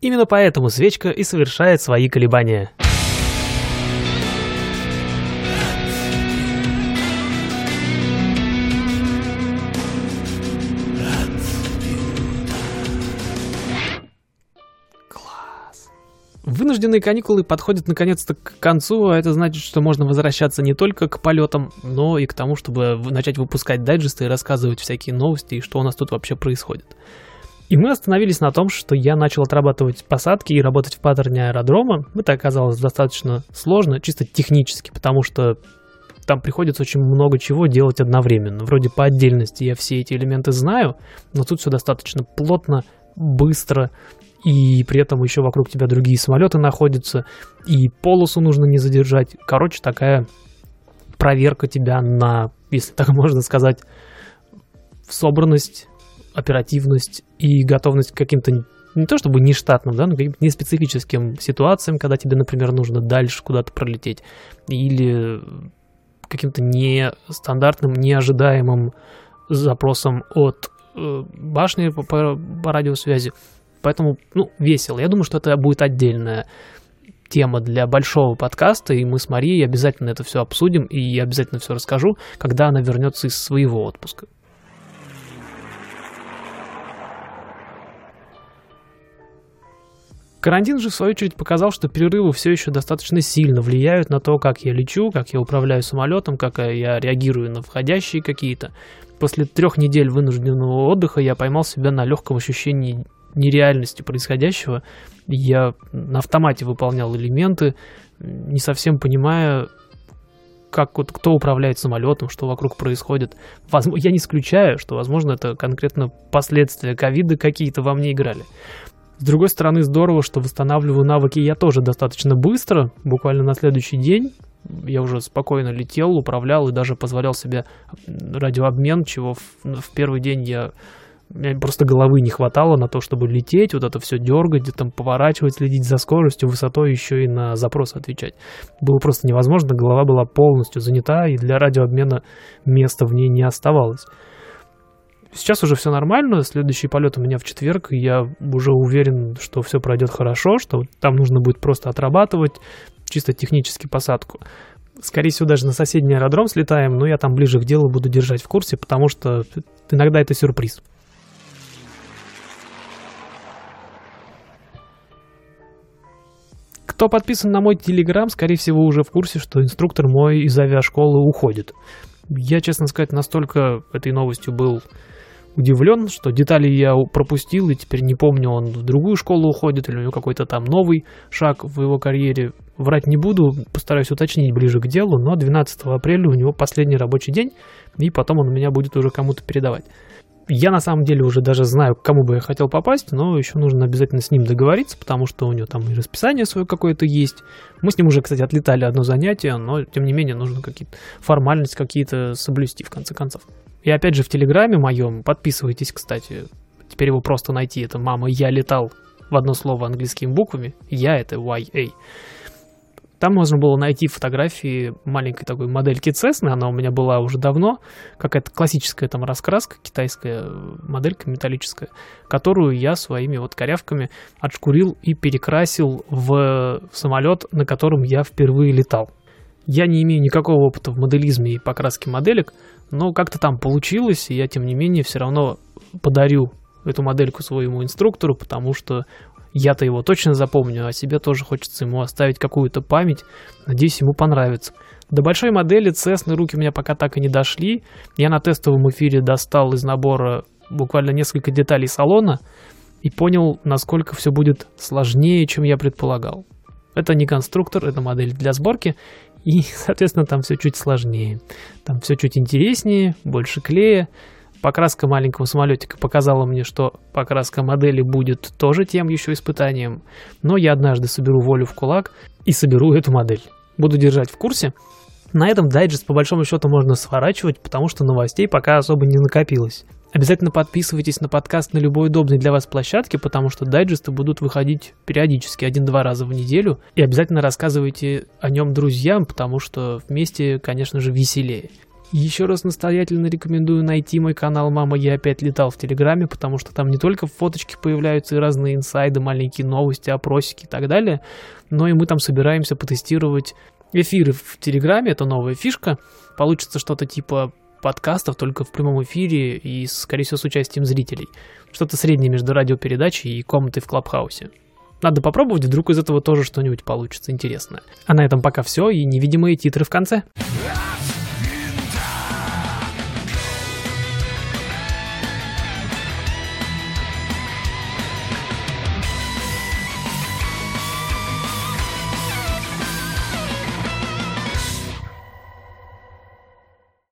Именно поэтому свечка и совершает свои колебания. Вынужденные каникулы подходят наконец-то к концу, а это значит, что можно возвращаться не только к полетам, но и к тому, чтобы начать выпускать дайджесты и рассказывать всякие новости и что у нас тут вообще происходит. И мы остановились на том, что я начал отрабатывать посадки и работать в паттерне аэродрома. Это оказалось достаточно сложно, чисто технически, потому что там приходится очень много чего делать одновременно. Вроде по отдельности я все эти элементы знаю, но тут все достаточно плотно, быстро, и при этом еще вокруг тебя другие самолеты находятся, и полосу нужно не задержать. Короче, такая проверка тебя на, если так можно сказать, собранность, оперативность и готовность к каким-то не то чтобы не штатным, да, но каким-то неспецифическим ситуациям, когда тебе, например, нужно дальше куда-то пролететь, или каким-то нестандартным, неожидаемым запросом от э, башни по, по, по радиосвязи. Поэтому, ну, весело. Я думаю, что это будет отдельная тема для большого подкаста, и мы с Марией обязательно это все обсудим, и я обязательно все расскажу, когда она вернется из своего отпуска. Карантин же, в свою очередь, показал, что перерывы все еще достаточно сильно влияют на то, как я лечу, как я управляю самолетом, как я реагирую на входящие какие-то. После трех недель вынужденного отдыха я поймал себя на легком ощущении нереальности происходящего. Я на автомате выполнял элементы, не совсем понимая, как вот кто управляет самолетом, что вокруг происходит. Возможно, я не исключаю, что, возможно, это конкретно последствия ковида какие-то во мне играли. С другой стороны, здорово, что восстанавливаю навыки я тоже достаточно быстро, буквально на следующий день. Я уже спокойно летел, управлял и даже позволял себе радиообмен, чего в, в первый день я мне просто головы не хватало на то, чтобы лететь, вот это все дергать, там поворачивать, следить за скоростью, высотой, еще и на запросы отвечать. Было просто невозможно, голова была полностью занята, и для радиообмена места в ней не оставалось. Сейчас уже все нормально, следующий полет у меня в четверг, и я уже уверен, что все пройдет хорошо, что там нужно будет просто отрабатывать чисто технически посадку. Скорее всего, даже на соседний аэродром слетаем, но я там ближе к делу буду держать в курсе, потому что иногда это сюрприз. Кто подписан на мой телеграм, скорее всего, уже в курсе, что инструктор мой из авиашколы уходит. Я, честно сказать, настолько этой новостью был удивлен, что детали я пропустил, и теперь не помню, он в другую школу уходит, или у него какой-то там новый шаг в его карьере. Врать не буду, постараюсь уточнить ближе к делу, но 12 апреля у него последний рабочий день, и потом он меня будет уже кому-то передавать. Я на самом деле уже даже знаю, к кому бы я хотел попасть, но еще нужно обязательно с ним договориться, потому что у него там и расписание свое какое-то есть. Мы с ним уже, кстати, отлетали одно занятие, но тем не менее нужно какие-то формальности какие-то соблюсти в конце концов. И опять же в Телеграме моем, подписывайтесь, кстати, теперь его просто найти, это «Мама, я летал» в одно слово английскими буквами, я это YA. Там можно было найти фотографии маленькой такой модельки Cessna, она у меня была уже давно, какая-то классическая там раскраска, китайская моделька металлическая, которую я своими вот корявками отшкурил и перекрасил в самолет, на котором я впервые летал. Я не имею никакого опыта в моделизме и покраске моделек, но как-то там получилось, и я, тем не менее, все равно подарю эту модельку своему инструктору, потому что я-то его точно запомню, а себе тоже хочется ему оставить какую-то память. Надеюсь, ему понравится. До большой модели Cessna руки у меня пока так и не дошли. Я на тестовом эфире достал из набора буквально несколько деталей салона и понял, насколько все будет сложнее, чем я предполагал. Это не конструктор, это модель для сборки, и, соответственно, там все чуть сложнее. Там все чуть интереснее, больше клея, Покраска маленького самолетика показала мне, что покраска модели будет тоже тем еще испытанием, но я однажды соберу волю в кулак и соберу эту модель. Буду держать в курсе. На этом дайджест по большому счету можно сворачивать, потому что новостей пока особо не накопилось. Обязательно подписывайтесь на подкаст на любой удобной для вас площадке, потому что дайджесты будут выходить периодически, один-два раза в неделю. И обязательно рассказывайте о нем друзьям, потому что вместе, конечно же, веселее. Еще раз настоятельно рекомендую найти мой канал «Мама, я опять летал» в Телеграме, потому что там не только фоточки появляются и разные инсайды, маленькие новости, опросики и так далее, но и мы там собираемся потестировать эфиры в Телеграме, это новая фишка. Получится что-то типа подкастов, только в прямом эфире и, скорее всего, с участием зрителей. Что-то среднее между радиопередачей и комнатой в Клабхаусе. Надо попробовать, вдруг из этого тоже что-нибудь получится интересное. А на этом пока все, и невидимые титры в конце.